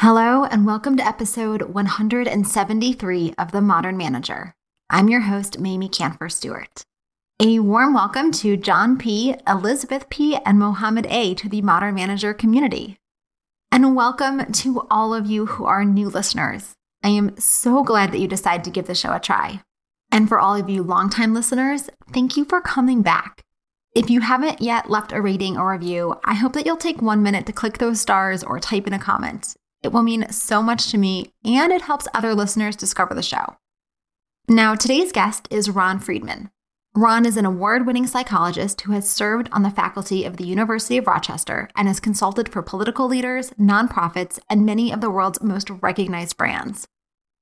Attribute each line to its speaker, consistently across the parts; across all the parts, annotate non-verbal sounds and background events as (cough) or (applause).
Speaker 1: Hello, and welcome to episode 173 of The Modern Manager. I'm your host, Mamie Kanfer Stewart. A warm welcome to John P., Elizabeth P., and Mohammed A. to the Modern Manager community. And welcome to all of you who are new listeners. I am so glad that you decided to give the show a try. And for all of you longtime listeners, thank you for coming back. If you haven't yet left a rating or review, I hope that you'll take one minute to click those stars or type in a comment. It will mean so much to me, and it helps other listeners discover the show. Now, today's guest is Ron Friedman. Ron is an award winning psychologist who has served on the faculty of the University of Rochester and has consulted for political leaders, nonprofits, and many of the world's most recognized brands.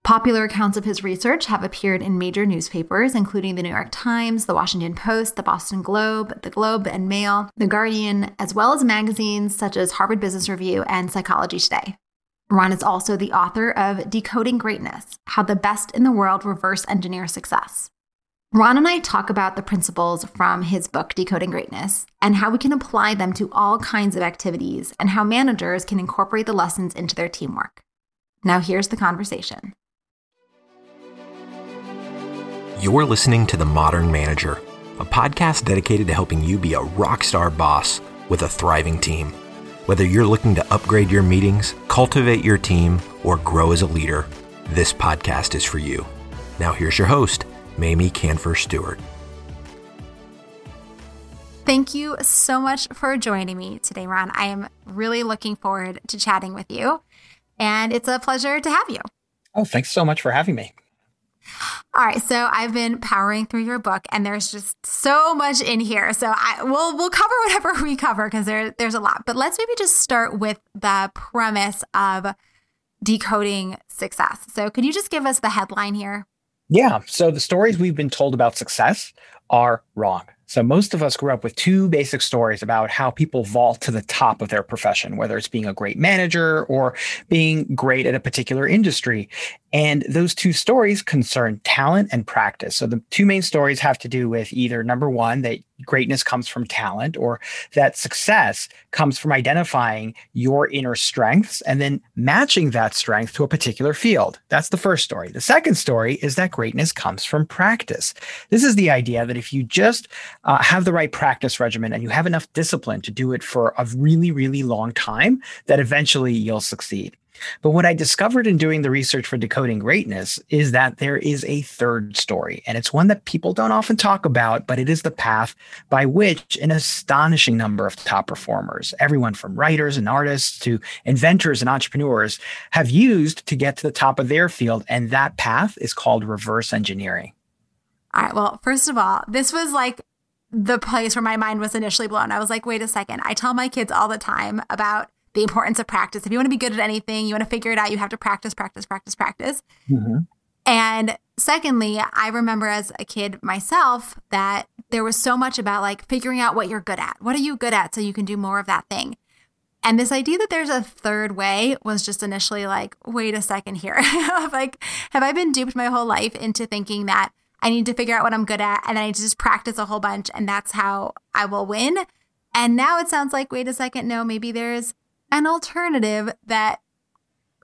Speaker 1: Popular accounts of his research have appeared in major newspapers, including the New York Times, the Washington Post, the Boston Globe, the Globe and Mail, the Guardian, as well as magazines such as Harvard Business Review and Psychology Today. Ron is also the author of Decoding Greatness How the Best in the World Reverse Engineer Success. Ron and I talk about the principles from his book, Decoding Greatness, and how we can apply them to all kinds of activities and how managers can incorporate the lessons into their teamwork. Now, here's the conversation.
Speaker 2: You're listening to The Modern Manager, a podcast dedicated to helping you be a rock star boss with a thriving team. Whether you're looking to upgrade your meetings, cultivate your team, or grow as a leader, this podcast is for you. Now, here's your host, Mamie Kanfer Stewart.
Speaker 1: Thank you so much for joining me today, Ron. I am really looking forward to chatting with you, and it's a pleasure to have you.
Speaker 3: Oh, thanks so much for having me.
Speaker 1: All right, so I've been powering through your book, and there's just so much in here. So I we'll we'll cover (laughs) whatever we cover because there there's a lot. But let's maybe just start with the premise of decoding success. So could you just give us the headline here?
Speaker 3: Yeah. So the stories we've been told about success are wrong. So most of us grew up with two basic stories about how people vault to the top of their profession, whether it's being a great manager or being great at a particular industry. And those two stories concern talent and practice. So the two main stories have to do with either number one, that greatness comes from talent, or that success comes from identifying your inner strengths and then matching that strength to a particular field. That's the first story. The second story is that greatness comes from practice. This is the idea that if you just uh, have the right practice regimen and you have enough discipline to do it for a really, really long time, that eventually you'll succeed. But what I discovered in doing the research for decoding greatness is that there is a third story, and it's one that people don't often talk about, but it is the path by which an astonishing number of top performers, everyone from writers and artists to inventors and entrepreneurs, have used to get to the top of their field. And that path is called reverse engineering.
Speaker 1: All right. Well, first of all, this was like the place where my mind was initially blown. I was like, wait a second. I tell my kids all the time about the importance of practice. If you want to be good at anything, you want to figure it out, you have to practice, practice, practice, practice. Mm-hmm. And secondly, I remember as a kid myself that there was so much about like figuring out what you're good at. What are you good at so you can do more of that thing? And this idea that there's a third way was just initially like, wait a second here. (laughs) like, have I been duped my whole life into thinking that I need to figure out what I'm good at and then I need to just practice a whole bunch and that's how I will win? And now it sounds like, wait a second, no, maybe there's an alternative that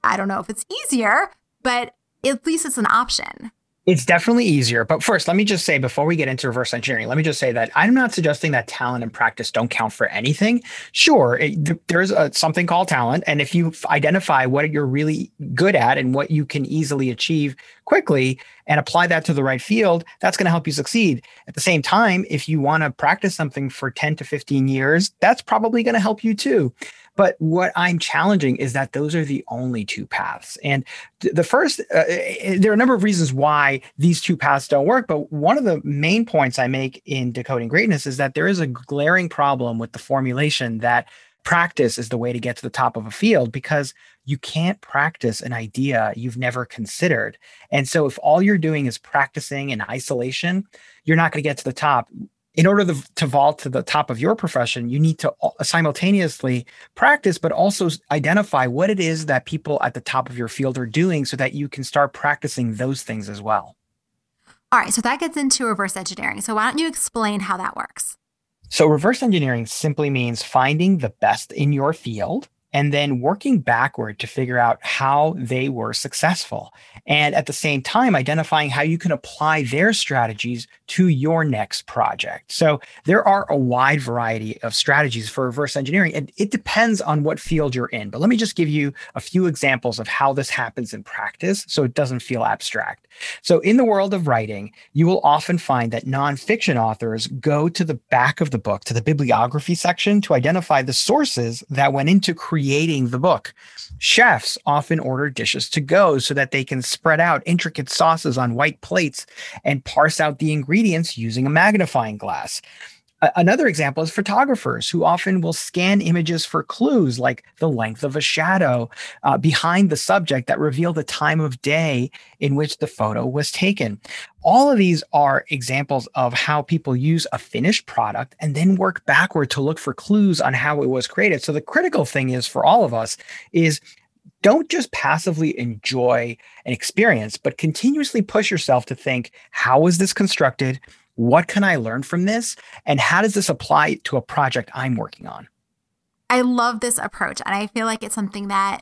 Speaker 1: I don't know if it's easier, but at least it's an option.
Speaker 3: It's definitely easier. But first, let me just say before we get into reverse engineering, let me just say that I'm not suggesting that talent and practice don't count for anything. Sure, it, there's a, something called talent. And if you identify what you're really good at and what you can easily achieve quickly and apply that to the right field, that's going to help you succeed. At the same time, if you want to practice something for 10 to 15 years, that's probably going to help you too. But what I'm challenging is that those are the only two paths. And the first, uh, eh, there are a number of reasons why these two paths don't work. But one of the main points I make in Decoding Greatness is that there is a glaring problem with the formulation that practice is the way to get to the top of a field because you can't practice an idea you've never considered. And so if all you're doing is practicing in isolation, you're not going to get to the top in order to, to vault to the top of your profession, you need to simultaneously practice, but also identify what it is that people at the top of your field are doing so that you can start practicing those things as well.
Speaker 1: All right, so that gets into reverse engineering. So, why don't you explain how that works?
Speaker 3: So, reverse engineering simply means finding the best in your field and then working backward to figure out how they were successful. And at the same time, identifying how you can apply their strategies to your next project. So there are a wide variety of strategies for reverse engineering, and it depends on what field you're in. But let me just give you a few examples of how this happens in practice so it doesn't feel abstract. So, in the world of writing, you will often find that nonfiction authors go to the back of the book, to the bibliography section, to identify the sources that went into creating the book. Chefs often order dishes to go so that they can spread out intricate sauces on white plates and parse out the ingredients using a magnifying glass. Another example is photographers who often will scan images for clues like the length of a shadow uh, behind the subject that reveal the time of day in which the photo was taken. All of these are examples of how people use a finished product and then work backward to look for clues on how it was created. So the critical thing is for all of us is don't just passively enjoy an experience, but continuously push yourself to think, how was this constructed? What can I learn from this? And how does this apply to a project I'm working on?
Speaker 1: I love this approach. And I feel like it's something that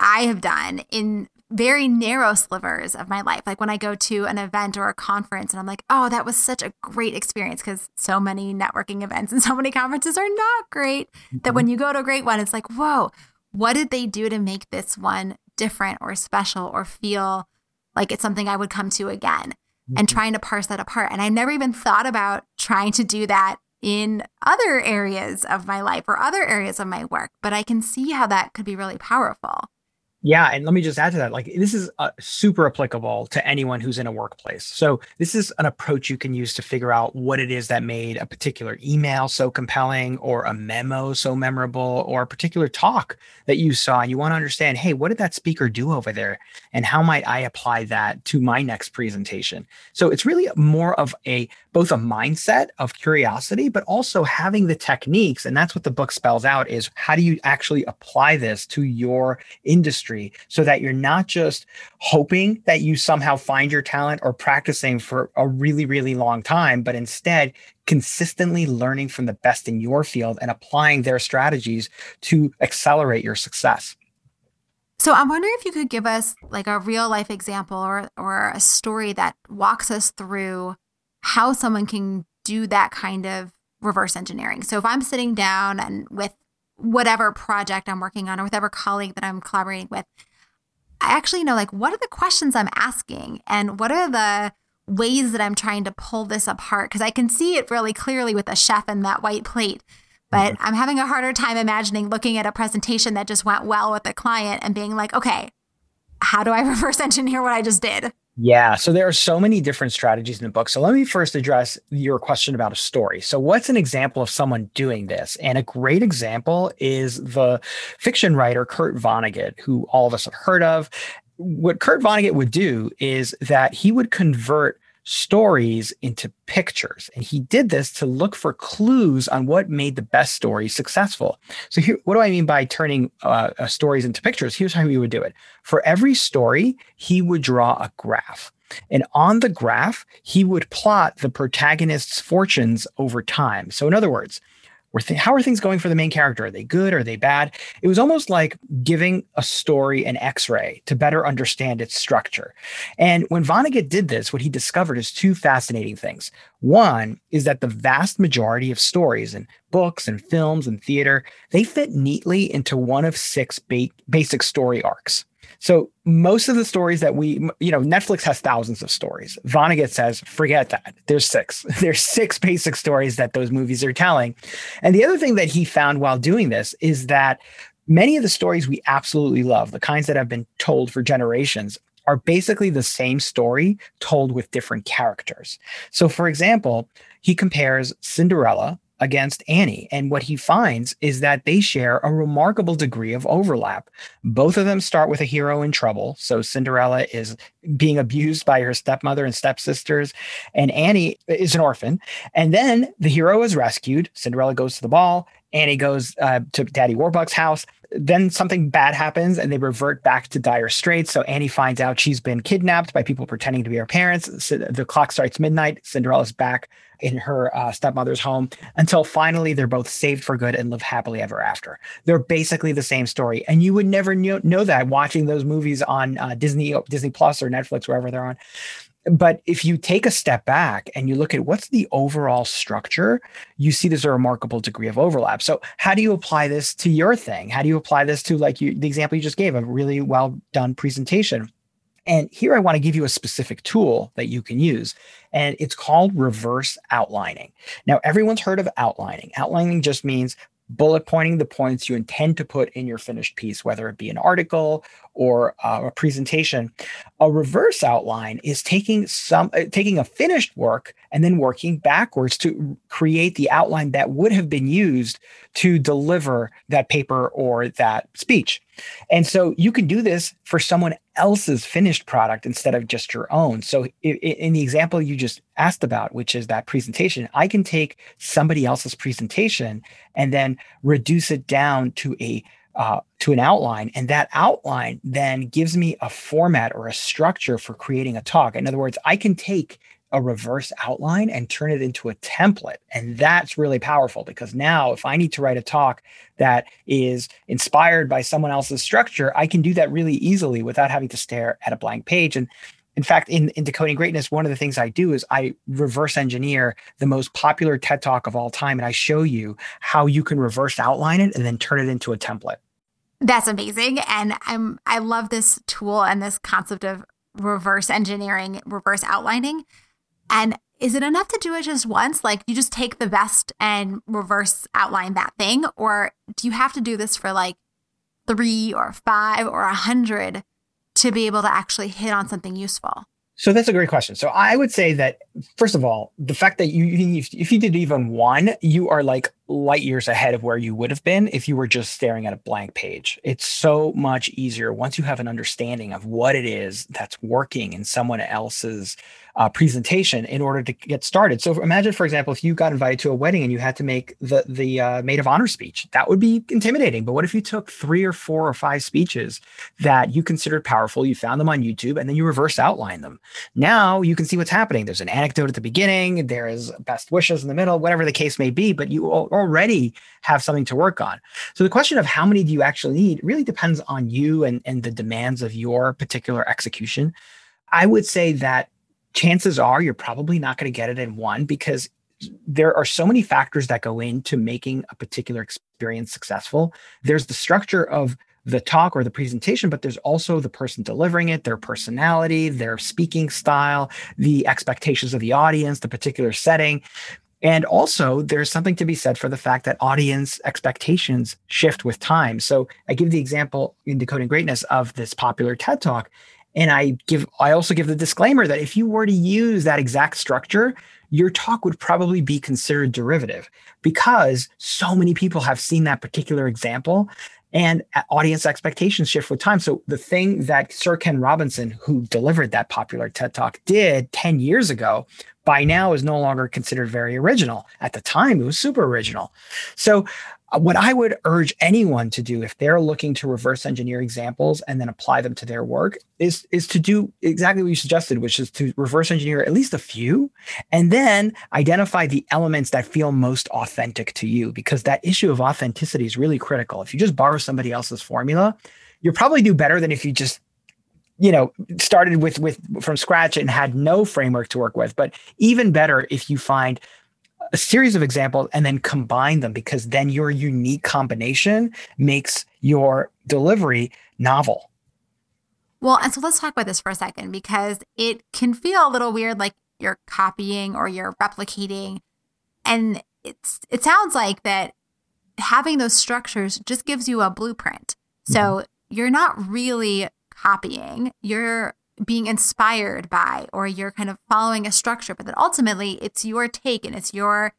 Speaker 1: I have done in very narrow slivers of my life. Like when I go to an event or a conference and I'm like, oh, that was such a great experience because so many networking events and (laughs) so many conferences are not great mm-hmm. that when you go to a great one, it's like, whoa, what did they do to make this one different or special or feel like it's something I would come to again? And mm-hmm. trying to parse that apart. And I never even thought about trying to do that in other areas of my life or other areas of my work, but I can see how that could be really powerful.
Speaker 3: Yeah, and let me just add to that. Like this is uh, super applicable to anyone who's in a workplace. So this is an approach you can use to figure out what it is that made a particular email so compelling, or a memo so memorable, or a particular talk that you saw. And you want to understand, hey, what did that speaker do over there, and how might I apply that to my next presentation? So it's really more of a both a mindset of curiosity, but also having the techniques. And that's what the book spells out: is how do you actually apply this to your industry industry so that you're not just hoping that you somehow find your talent or practicing for a really, really long time, but instead consistently learning from the best in your field and applying their strategies to accelerate your success.
Speaker 1: So I'm wondering if you could give us like a real life example or or a story that walks us through how someone can do that kind of reverse engineering. So if I'm sitting down and with whatever project I'm working on or whatever colleague that I'm collaborating with, I actually know like what are the questions I'm asking and what are the ways that I'm trying to pull this apart because I can see it really clearly with a chef and that white plate. But mm-hmm. I'm having a harder time imagining looking at a presentation that just went well with the client and being like, okay, how do I (laughs) reverse engineer what I just did?
Speaker 3: Yeah. So there are so many different strategies in the book. So let me first address your question about a story. So, what's an example of someone doing this? And a great example is the fiction writer Kurt Vonnegut, who all of us have heard of. What Kurt Vonnegut would do is that he would convert stories into pictures. And he did this to look for clues on what made the best stories successful. So, here, what do I mean by turning uh, uh, stories into pictures? Here's how he would do it. For every story, he would draw a graph. And on the graph, he would plot the protagonist's fortunes over time. So, in other words, th- how are things going for the main character? Are they good? Are they bad? It was almost like giving a story an X-ray to better understand its structure. And when Vonnegut did this, what he discovered is two fascinating things. One is that the vast majority of stories and books and films and theater, they fit neatly into one of six ba- basic story arcs. So most of the stories that we, you know, Netflix has thousands of stories. Vonnegut says, forget that. There's six. (laughs) There's six basic stories that those movies are telling. And the other thing that he found while doing this is that many of the stories we absolutely love, the kinds that have been told for generations, are basically the same story told with different characters. So, for example, he compares Cinderella against Annie. And what he finds is that they share a remarkable degree of overlap. Both of them start with a hero in trouble. So Cinderella is being abused by her stepmother and stepsisters, and Annie is an orphan. And then the hero is rescued. Cinderella goes to the ball. Annie goes uh, to Daddy Warbucks' house. then something bad happens and they revert back to dire straits. So Annie finds out she's been kidnapped by people pretending to be her parents. The clock starts midnight. Cinderella's back in her uh, stepmother's home until finally they're both saved for good and live happily ever after. They're basically the same story, and you would never know, know that watching those movies on uh, Disney Disney Plus or Netflix, wherever they're on but if you take a step back and you look at what's the overall structure, you see there's a remarkable degree of overlap. So, how do you apply this to your thing? How do you apply this to like you, the example you just gave, a really well done presentation? And here I want to give you a specific tool that you can use, and it's called reverse outlining. Now, everyone's heard of outlining. Outlining just means bullet pointing the points you intend to put in your finished piece, whether it be an article or uh, a presentation. A reverse outline is taking some uh, taking a finished work and then working backwards to create the outline that would have been used to deliver that paper or that speech. And so you can do this for someone else's finished product instead of just your own. So in the example you just asked about, which is that presentation, I can take somebody else's presentation and then reduce it down to a uh, to an outline, and that outline then gives me a format or a structure for creating a talk. In other words, I can take a reverse outline and turn it into a template. And that's really powerful because now, if I need to write a talk that is inspired by someone else's structure, I can do that really easily without having to stare at a blank page. And in fact, in, in Decoding Greatness, one of the things I do is I reverse engineer the most popular TED Talk of all time. And I show you how you can reverse outline it and then turn it into a template.
Speaker 1: That's amazing. And I'm I love this tool and this concept of reverse engineering, reverse outlining. And is it enough to do it just once? Like you just take the best and reverse outline that thing? Or do you have to do this for like three or five or a hundred to be able to actually hit on something useful?
Speaker 3: So that's a great question. So I would say that first of all, the fact that you, if you did even one, you are like light years ahead of where you would have been if you were just staring at a blank page. It's so much easier once you have an understanding of what it is that's working in someone else's uh, presentation in order to get started. So imagine, for example, if you got invited to a wedding and you had to make the the uh, maid of honor speech, that would be intimidating. But what if you took three or four or five speeches that you considered powerful, you found them on YouTube, and then you reverse outline them? Now you can see what's happening. There's an anecdote at the beginning, there is best wishes in the middle, whatever the case may be. But you already have something to work on. So the question of how many do you actually need really depends on you and and the demands of your particular execution. I would say that chances are you're probably not going to get it in one because there are so many factors that go into making a particular experience successful. There's the structure of the talk or the presentation, but there's also the person delivering it, their personality, their speaking style, the expectations of the audience, the particular setting. And also, there's something to be said for the fact that audience expectations shift with time. So, I give the example in Decoding Greatness of this popular TED Talk. And I give I also give the disclaimer that if you were to use that exact structure, your talk would probably be considered derivative because so many people have seen that particular example and audience expectations shift with time. So the thing that Sir Ken Robinson, who delivered that popular TED Talk, did 10 years ago, by now is no longer considered very original. At the time, it was super original. So Uh, what I would urge anyone to do if they're looking to reverse engineer examples and then apply them to their work is, is to do exactly what you suggested, which is to reverse engineer at least a few and then identify the elements that feel most authentic to you, because that issue of authenticity is really critical. If you just borrow somebody else's formula, you'll probably do better than if you just you know started with with from scratch and had no framework to work with but even better if you find a series of examples and then combine them because then your unique combination makes your delivery novel.
Speaker 1: Well, and so let's talk about this for a second because it can feel a little weird like you're copying or you're replicating. And it's it sounds like that having those structures just gives you a blueprint. So mm-hmm. you're not really copying, you're being inspired by or you're kind of following a structure, but that ultimately it's your take and it's your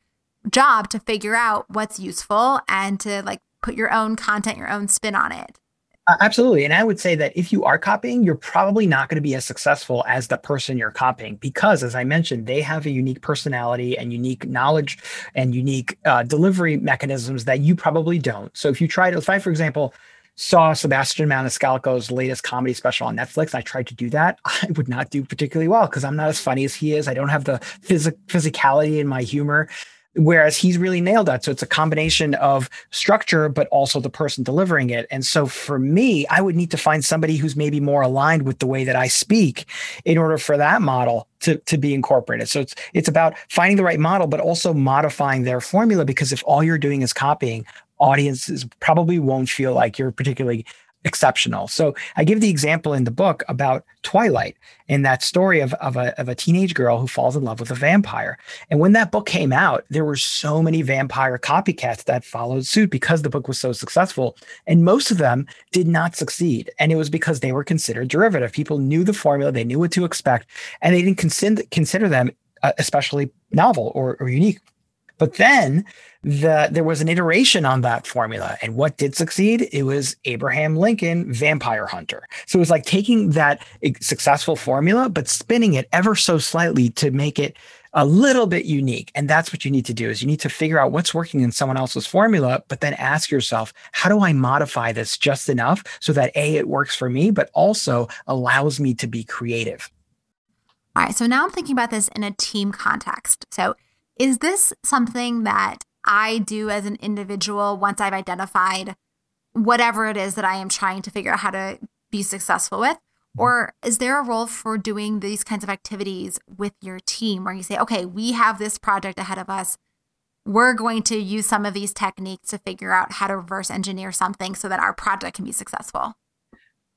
Speaker 1: job to figure out what's useful and to like put your own content, your own spin on it.
Speaker 3: Uh, absolutely. And I would say that if you are copying, you're probably not going to be as successful as the person you're copying because, as I mentioned, they have a unique personality and unique knowledge and unique uh, delivery mechanisms that you probably don't. So if you try to, if I, for example, saw Sebastian Maniscalco's latest comedy special on Netflix, I tried to do that. (laughs) I would not do particularly well because I'm not as funny as he is. I don't have the phys- physicality in my humor whereas he's really nailed that. So it's a combination of structure, but also the person delivering it. And so for me, I would need to find somebody who's maybe more aligned with the way that I speak in order for that model to, to be incorporated. So it's it's about finding the right model, but also modifying their formula because if all you're doing is copying, audiences probably won't feel like you're particularly exceptional. So I give the example in the book about Twilight and that story of, of, a, of a teenage girl who falls in love with a vampire. And when that book came out, there were so many vampire copycats that followed suit because the book was so successful. And most of them did not succeed. And it was because they were considered derivative. People knew the formula, they knew what to expect, and they didn't consider, consider them uh, especially novel or, or unique. But then the, there was an iteration on that formula. And what did succeed? It was Abraham Lincoln, Vampire Hunter. So it was like taking that successful formula, but spinning it ever so slightly to make it a little bit unique. And that's what you need to do is you need to figure out what's working in someone else's formula, but then ask yourself, how do I modify this just enough so that A, it works for me, but also allows me to be creative?
Speaker 1: All right. So now I'm thinking about this in a team context. So is this something that I do as an individual once I've identified whatever it is that I am trying to figure out how to be successful with? Mm-hmm. Or is there a role for doing these kinds of activities with your team where you say, okay, we have this project ahead of us. We're going to use some of these techniques to figure out how to reverse engineer something so that our project can be successful?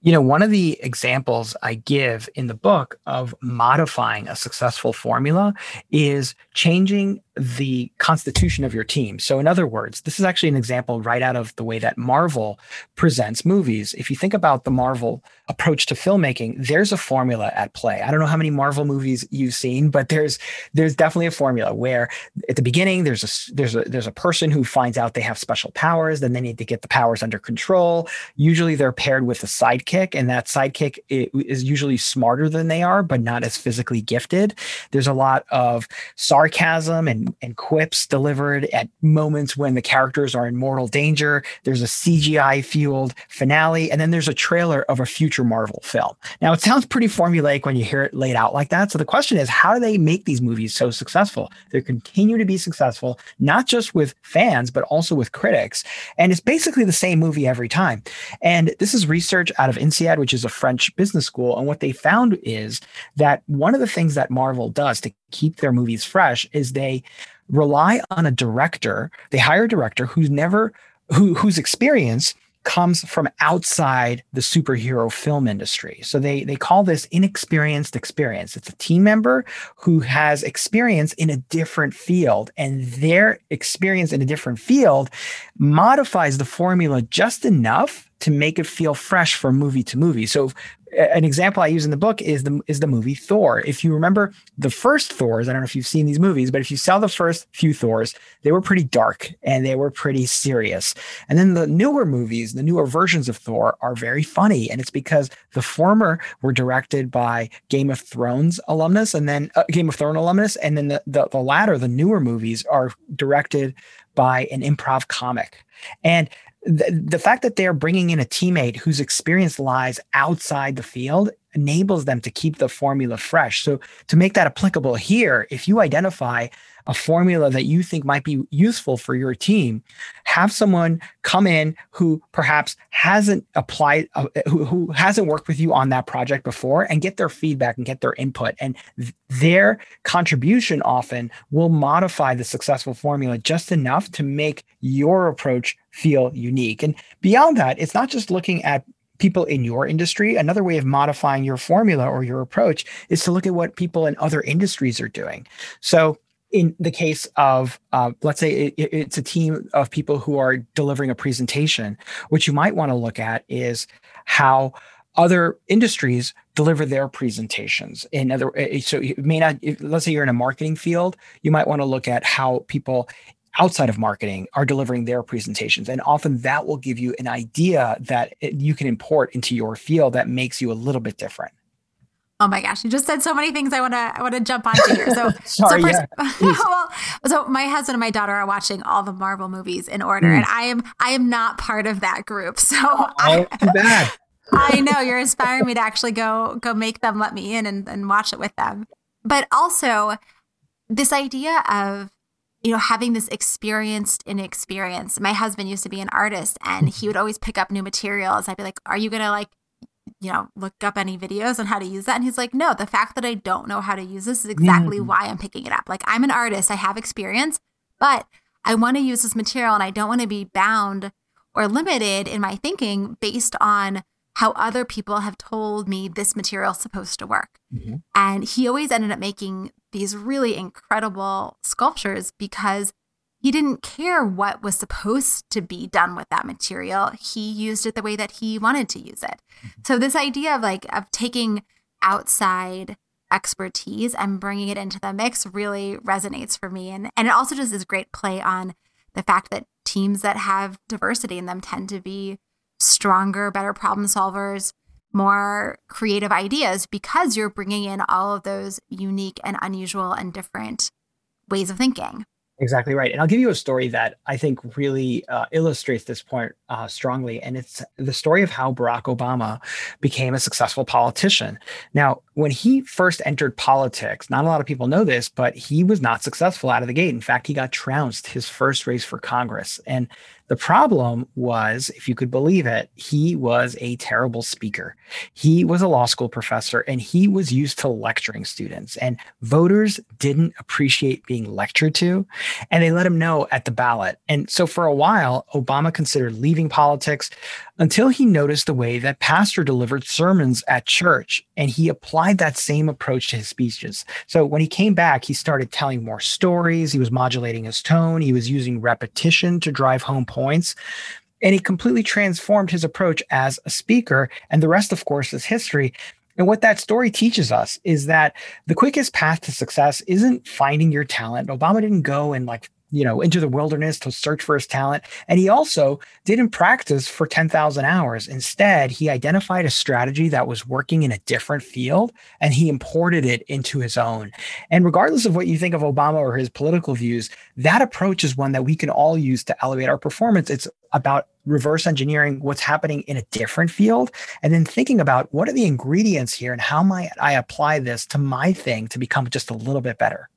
Speaker 3: You know, one of the examples I give in the book of modifying a successful formula is changing the constitution of your team. So, in other words, this is actually an example right out of the way that Marvel presents movies. If you think about the Marvel approach to filmmaking, there's a formula at play. I don't know how many Marvel movies you've seen, but there's there's definitely a formula where at the beginning there's a there's a there's a person who finds out they have special powers, then they need to get the powers under control. Usually they're paired with a sidekick, and that sidekick is usually smarter than they are, but not as physically gifted. There's a lot of sarcasm and and, quips delivered at moments when the characters are in mortal danger. There's a CGI fueled finale, and then there's a trailer of a future Marvel film. Now, it sounds pretty formulaic when you hear it laid out like that. So the question is, how do they make these movies so successful? They continue to be successful, not just with fans, but also with critics. And it's basically the same movie every time. And this is research out of INSEAD, which is a French business school. And what they found is that one of the things that Marvel does to keep their movies fresh is they rely on a director. They hire a director who's never who whose experience comes from outside the superhero film industry. So they they call this inexperienced experience. It's a team member who has experience in a different field and their experience in a different field modifies the formula just enough to make it feel fresh from movie to movie. So an example I use in the book is the is the movie Thor. If you remember the first Thors, I don't know if you've seen these movies, but if you saw the first few Thors, they were pretty dark and they were pretty serious. And then the newer movies, the newer versions of Thor are very funny and it's because the former were directed by Game of Thrones alumnus and then uh, Game of Thrones alumnus and then the, the the latter, the newer movies are directed by an improv comic. And the, fact that they're bringing in a teammate whose experience lies outside the field enables them to keep the formula fresh. So to make that applicable here, if you identify a formula that you think might be useful for your team, have someone come in who perhaps hasn't applied, uh, who, who hasn't worked with you on that project before and get their feedback and get their input. And th- their contribution often will modify the successful formula just enough to make your approach feel unique. And beyond that, it's not just looking at people in your industry. Another way of modifying your formula or your approach is to look at what people in other industries are doing. So in the case of uh, let's say it, it's a team of people who are delivering a presentation what you might want to look at is how other industries deliver their presentations. In other eh, eh, so it may not let's say you're in a marketing field you might want to look at how people outside of marketing are delivering their presentations and often that will give you an idea that you can import into your field that makes you a little bit different
Speaker 1: Oh my gosh, you just said so many things I want to I want to jump onto here. So, (laughs)
Speaker 3: Sorry,
Speaker 1: so
Speaker 3: yeah. (laughs)
Speaker 1: well, so my husband and my daughter are watching all the Marvel movies in order, mm. and I am I am not part of that group. So oh, (laughs)
Speaker 3: I, too bad.
Speaker 1: I know you're inspiring me to actually go go make them let me in and, and watch it with them. But also this idea of you know having this experienced inexperience. My husband used to be an artist, and he would always pick up new materials. I'd be like, "Are you gonna like you know, look up any videos on how to use that. And he's like, no, the fact that I don't know how to use this is exactly mm. why I'm picking it up. Like, I'm an artist, I have experience, but I want to use this material and I don't want to be bound or limited in my thinking based on how other people have told me this material is supposed to work. Mm-hmm. And he always ended up making these really incredible sculptures because he didn't care what was supposed to be done with that material. He used it the way that he wanted to use it. Mm-hmm. So this idea of like of taking outside expertise and bringing it into the mix really resonates for me and and it also just is great play on the fact that teams that have diversity in them tend to be stronger, better problem solvers, more creative ideas because you're bringing in all of those unique and unusual and different ways of thinking.
Speaker 3: Exactly right. And I'll give you a story that I think really uh, illustrates this point uh, strongly. And it's the story of how Barack Obama became a successful politician. Now, when he first entered politics, not a lot of people know this, but he was not successful out of the gate. In fact, he got trounced his first race for Congress. And the problem was, if you could believe it, he was a terrible speaker. He was a law school professor and he was used to lecturing students. And voters didn't appreciate being lectured to, and they let him know at the ballot. And so for a while, Obama considered leaving politics until he noticed the way that pastor delivered sermons at church and he applied that same approach to his speeches. So when he came back, he started telling more stories, he was modulating his tone, he was using repetition to drive home points. And he completely transformed his approach as a speaker. And the rest, of course, is history. And what that story teaches us is that the quickest path to success isn't finding your talent. Obama didn't go and like you know, into the wilderness to search for his talent. And he also didn't practice for 10,000 hours. Instead, he identified a strategy that was working in a different field and he imported it into his own. And regardless of what you think of Obama or his political views, that approach is one that we can all use to elevate our performance. It's about reverse engineering what's happening in a different field and then thinking about what are the ingredients here and how might I apply this to my thing to become just a little bit better.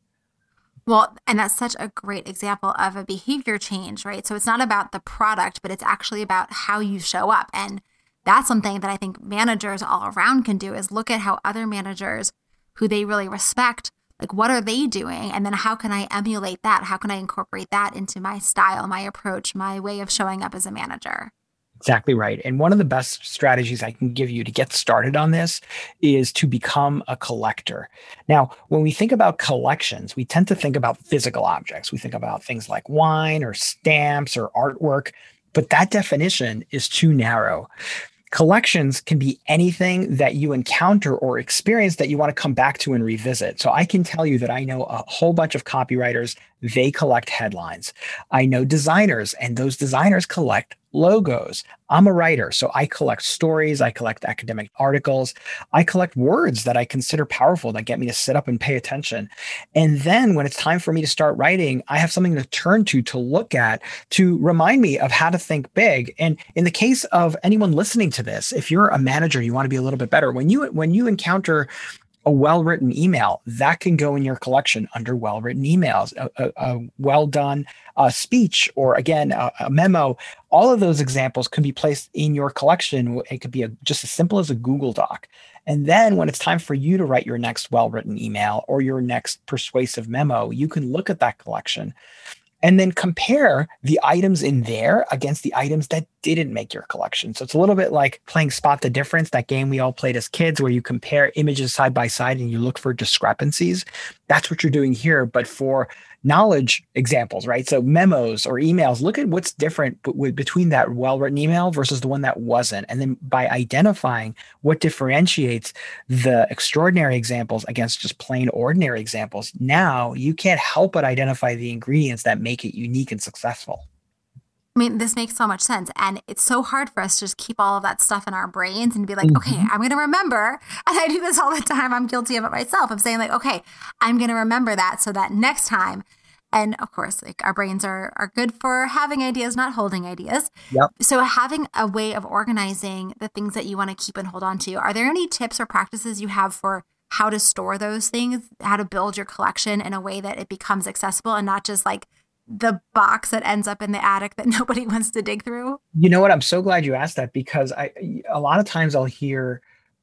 Speaker 1: Well, and that's such a great example of a behavior change, right? So it's not about the product, but it's actually about how you show up. And that's something that I think managers all around can do is look at how other managers who they really respect, like what are they doing? And then how can I emulate that? How can I incorporate that into my style, my approach, my way of showing up as a manager?
Speaker 3: Exactly right. And one of the best strategies I can give you to get started on this is to become a collector. Now, when we think about collections, we tend to think about physical objects. We think about things like wine or stamps or artwork, but that definition is too narrow. Collections can be anything that you encounter or experience that you want to come back to and revisit. So I can tell you that I know a whole bunch of copywriters, they collect headlines. I know designers, and those designers collect logos. I'm a writer, so I collect stories, I collect academic articles, I collect words that I consider powerful that get me to sit up and pay attention. And then when it's time for me to start writing, I have something to turn to to look at to remind me of how to think big. And in the case of anyone listening to this, if you're a manager, you want to be a little bit better. When you when you encounter a well written email that can go in your collection under well written emails, a, a, a well done uh, speech, or again, a, a, memo. All of those examples can be placed in your collection. It could be just as simple as a Google Doc. And then when it's time for you to write your next well written email or your next persuasive memo, you can look at that collection and then compare the items in there against the items that didn't make your collection. So it's a little bit like playing spot the difference, that game we all played as kids where you compare images side by side and you look for discrepancies. That's what you're doing here, but for knowledge examples, right? So memos or emails, look at what's different between that well-written email versus the one that wasn't. And then by identifying what differentiates the extraordinary examples against just plain ordinary examples, now you can't help but identify the ingredients that make it unique and successful.
Speaker 1: I mean, this makes so much sense. And it's so hard for us to just keep all of that stuff in our brains and be like, mm-hmm. okay, I'm going to remember. (laughs) And I do this all the time. I'm guilty of it myself. I'm saying, like, okay, I'm going to remember that so that next time. And of course, like our brains are, are good for having ideas, not holding ideas.
Speaker 3: Yep.
Speaker 1: So, having a way of organizing the things that you want to keep and hold on to, are there any tips or practices you have for how to store those things, how to build your collection in a way that it becomes accessible and not just like the box that ends up in the attic that (laughs) nobody wants to dig through?
Speaker 3: You know what? I'm so glad you asked that because I a lot of times I'll hear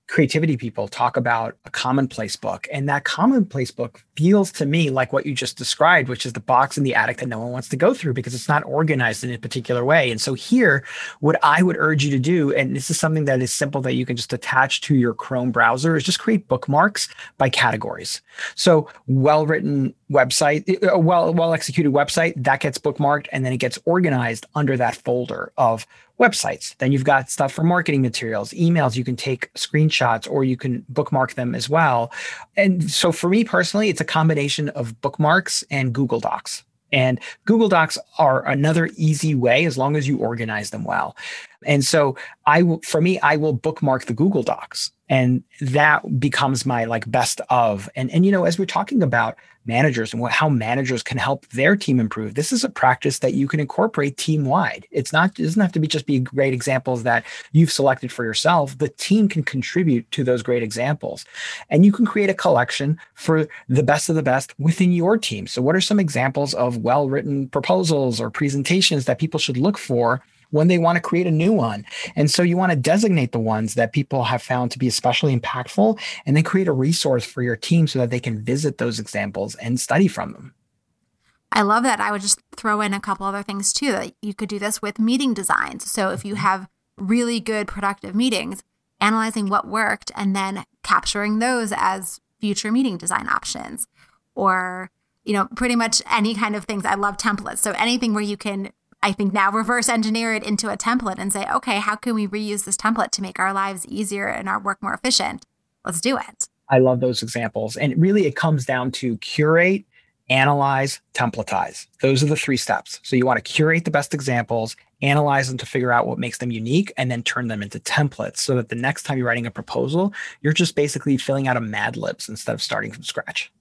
Speaker 3: creativity people talk about a commonplace book. And that commonplace book feels to me like what you just described which is the box in the attic that no one wants to go through because it's not organized in a particular way. And so here what i would urge you to do and this is something that is simple that you can just attach to your chrome browser is just create bookmarks by categories. So uh, well written website well well executed website that gets bookmarked and then it gets organized under that folder of websites. Then you've got stuff for marketing materials, emails. You can take screenshots or you can bookmark them as well. And so for me personally, it's a combination of bookmarks and Google Docs. And Google Docs are another easy way as long as you organize them well. And so I for me, I will bookmark the Google Docs and that becomes my like best of. And, and, you know, as we're talking about managers and what, how managers can help their team improve. This is a practice that you can incorporate team wide. It's not, it doesn't have to be just be great examples that you've selected for yourself. The team can contribute to those great examples. And you can create a collection for the best of the best within your team. So, what are some examples of well written proposals or presentations that people should look for? When they want to create a new one. And so you want to designate the ones that people have found to be especially impactful and then create a resource for your team so that they can visit those examples and study from them.
Speaker 1: I love that. I would just throw in a couple other things too that you could do this with meeting designs. So if you have really good productive meetings, analyzing what worked and then capturing those as future meeting design options or you know pretty much any kind of things i love templates so anything where you can I think now reverse engineer it into a template and say, okay, how can we reuse this template to make our lives easier and our work more efficient? Let's do it.
Speaker 3: I love those examples. And really, it comes down to curate, analyze, templatize. Those are the three steps. So you want to curate the best examples, analyze them to figure out what makes them unique, and then turn them into templates so that the next time you're writing a proposal, you're just basically filling out a Mad Libs instead of starting from scratch.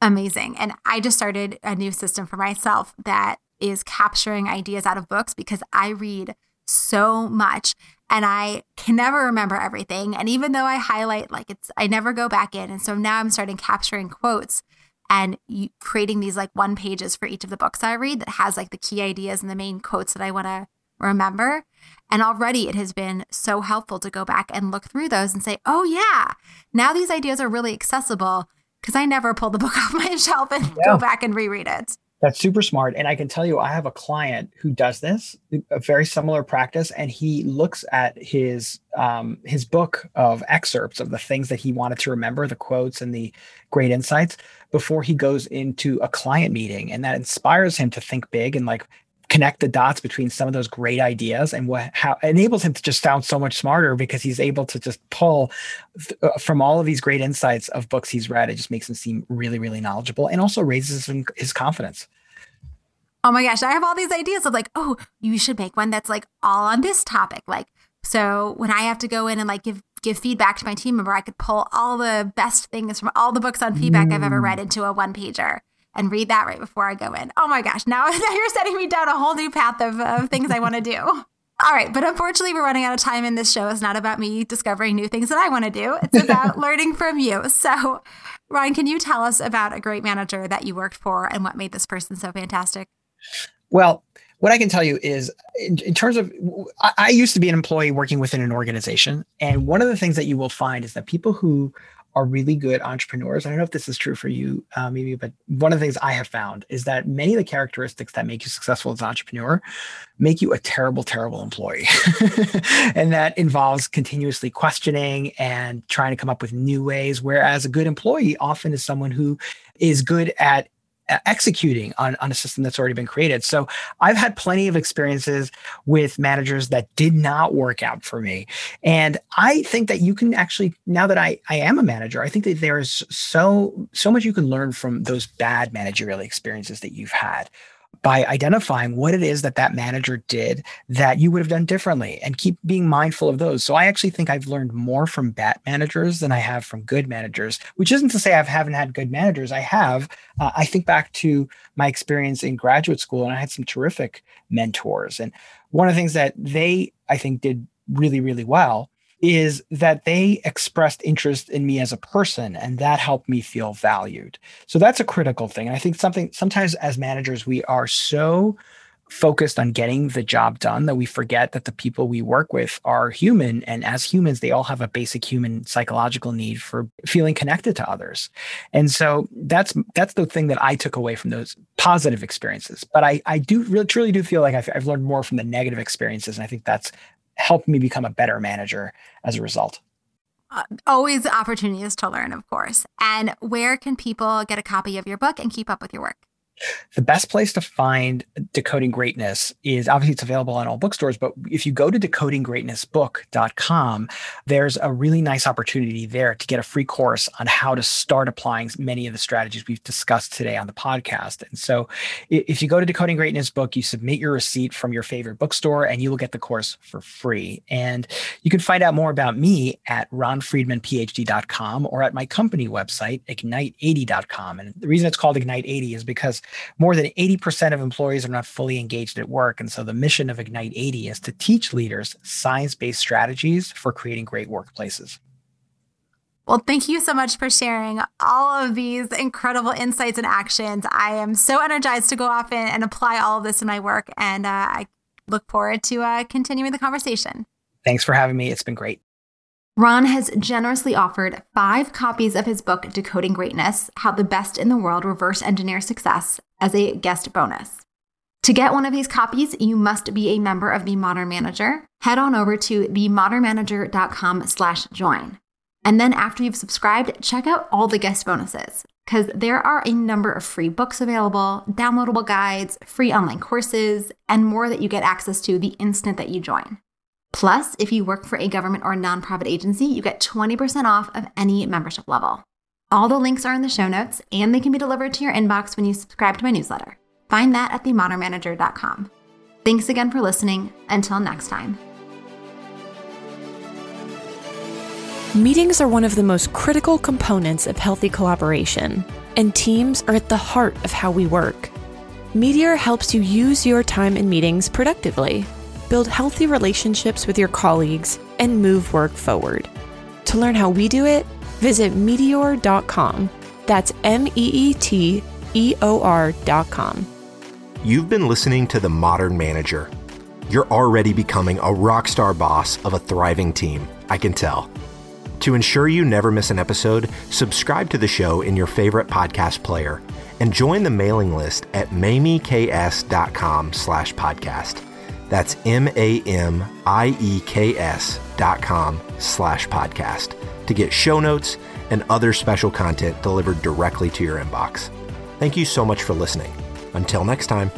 Speaker 1: Amazing. And I just started a new system for myself that is capturing ideas out of books because I read so much and I can never remember everything. And even though I highlight, like it's, I never go back in. And so now I'm starting capturing quotes and creating these like one pages for each of the books I read that has like the key ideas and the main quotes that I want to remember. And already it has been so helpful to go back and look through those and say, oh, yeah, now these ideas are really accessible because I never pull the book (laughs) off my shelf and yeah. go back and reread it.
Speaker 3: That's super smart. And I can tell you, I have a client who does this, a very similar practice, and he looks at his um, his book of excerpts of the things that he wanted to remember, the quotes and the great insights, before he goes into a client meeting, and that inspires him to think big and like connect the dots between some of those great ideas and what how enables him to just sound so much smarter because he's able to just pull th- uh, from all of these great insights of books he's read. It just makes him seem really really knowledgeable and also raises his, his confidence.
Speaker 1: Oh my gosh i have all these ideas of like oh you should make one that's like all on this topic. Like so when i have to go in and like give give feedback to my team member i could pull all the best things from all the books on feedback mm. i've ever read into a one pager and read that right before I go in. Oh my gosh, now, (laughs) now you're setting me down a whole new path of, of things I want to do. (laughs) All right, but unfortunately, we're running out of time, and this show is not about me discovering new things that I want to do. It's (laughs) about learning from you. So, Ron, can you tell us about a great manager that you worked for and what made this person so fantastic?
Speaker 3: Well, what I can tell you is, in, in terms of, I, I used to be an employee working within an organization. And one of the things that you will find is that people who are really good entrepreneurs. I don't know if this is true for you, uh, maybe, but one of the things I have found is that many of the characteristics that make you successful as an entrepreneur make you a terrible, terrible employee. (laughs) and that involves continuously questioning and trying to come up with new ways. Whereas a good employee often is someone who is good at executing on, on a system that's already been created. So I've had plenty of experiences with managers that did not work out for me. And I think that you can actually, now that I, I am a manager, I think that there's so, so much you can learn from those bad managerial experiences that you've had. By identifying what it is that that manager did that you would have done differently and keep being mindful of those. So I actually think I've learned more from bad managers than I have from good managers, which isn't to say I haven't had good managers. I have. Uh, I think back to my experience in graduate school and I had some terrific mentors. And one of the things that they, I think, did really, really well is that they expressed interest in me as a person and that helped me feel valued. So that's a critical thing. And I think something sometimes as managers, we are so focused on getting the job done that we forget that the people we work with are human and as humans they all have a basic human psychological need for feeling connected to others and so that's that's the thing that i took away from those positive experiences but i i do really truly do feel like i've, I've learned more from the negative experiences and i think that's helped me become a better manager as a result.
Speaker 1: Uh, always opportunities to learn, of course. And where can people get a copy of your book and keep up with your work?
Speaker 3: The best place to find Decoding Greatness is obviously it's available on all bookstores, but if you go to decodinggreatnessbook.com, there's a really nice opportunity there to get a free course on how to start applying many of the strategies we've discussed today on the podcast. And so if you go to Decoding Greatness book, you submit your receipt from your favorite bookstore and you will get the course for free. And you can find out more about me at ronfriedmanphd.com or at my company website, ignite80.com. And the reason it's called Ignite 80 is because more than 80% of employees are not fully engaged at work. And so the mission of Ignite 80 is to teach leaders science based strategies for creating great workplaces.
Speaker 1: Well, thank you so much for sharing all of these incredible insights and actions. I am so energized to go off and, and apply all of this in my work. And uh, I look forward to uh, continuing the conversation.
Speaker 3: Thanks for having me. It's been great.
Speaker 1: Ron has generously offered five copies of his book, Decoding Greatness How the Best in the World Reverse Engineer Success, as a guest bonus. To get one of these copies, you must be a member of the Modern Manager. Head on over to themodernmanager.com slash join. And then after you've subscribed, check out all the guest bonuses because there are a number of free books available, downloadable guides, free online courses, and more that you get access to the instant that you join. Plus, if you work for a government or nonprofit agency, you get 20% off of any membership level. All the links are in the show notes, and they can be delivered to your inbox when you subscribe to my newsletter. Find that at themodernmanager.com. Thanks again for listening. Until next time.
Speaker 4: Meetings are one of the most critical components of healthy collaboration, and teams are at the heart of how we work. Meeteor helps you use your time in meetings productively build healthy relationships with your colleagues, and move work forward. To learn how we do it, visit meeteor.com. That's M E E T E O R.com.
Speaker 2: You've been listening to The Modern Manager. You're already becoming a rock star boss of a thriving team, I can tell. To ensure you never miss an episode, subscribe to the show in your favorite podcast player and join the mailing list at mamieks.com slash podcast. That's M-A-M-I-E-K-S dot com slash podcast to get show notes and other special content delivered directly to your inbox. Thank you so much for listening. Until next time.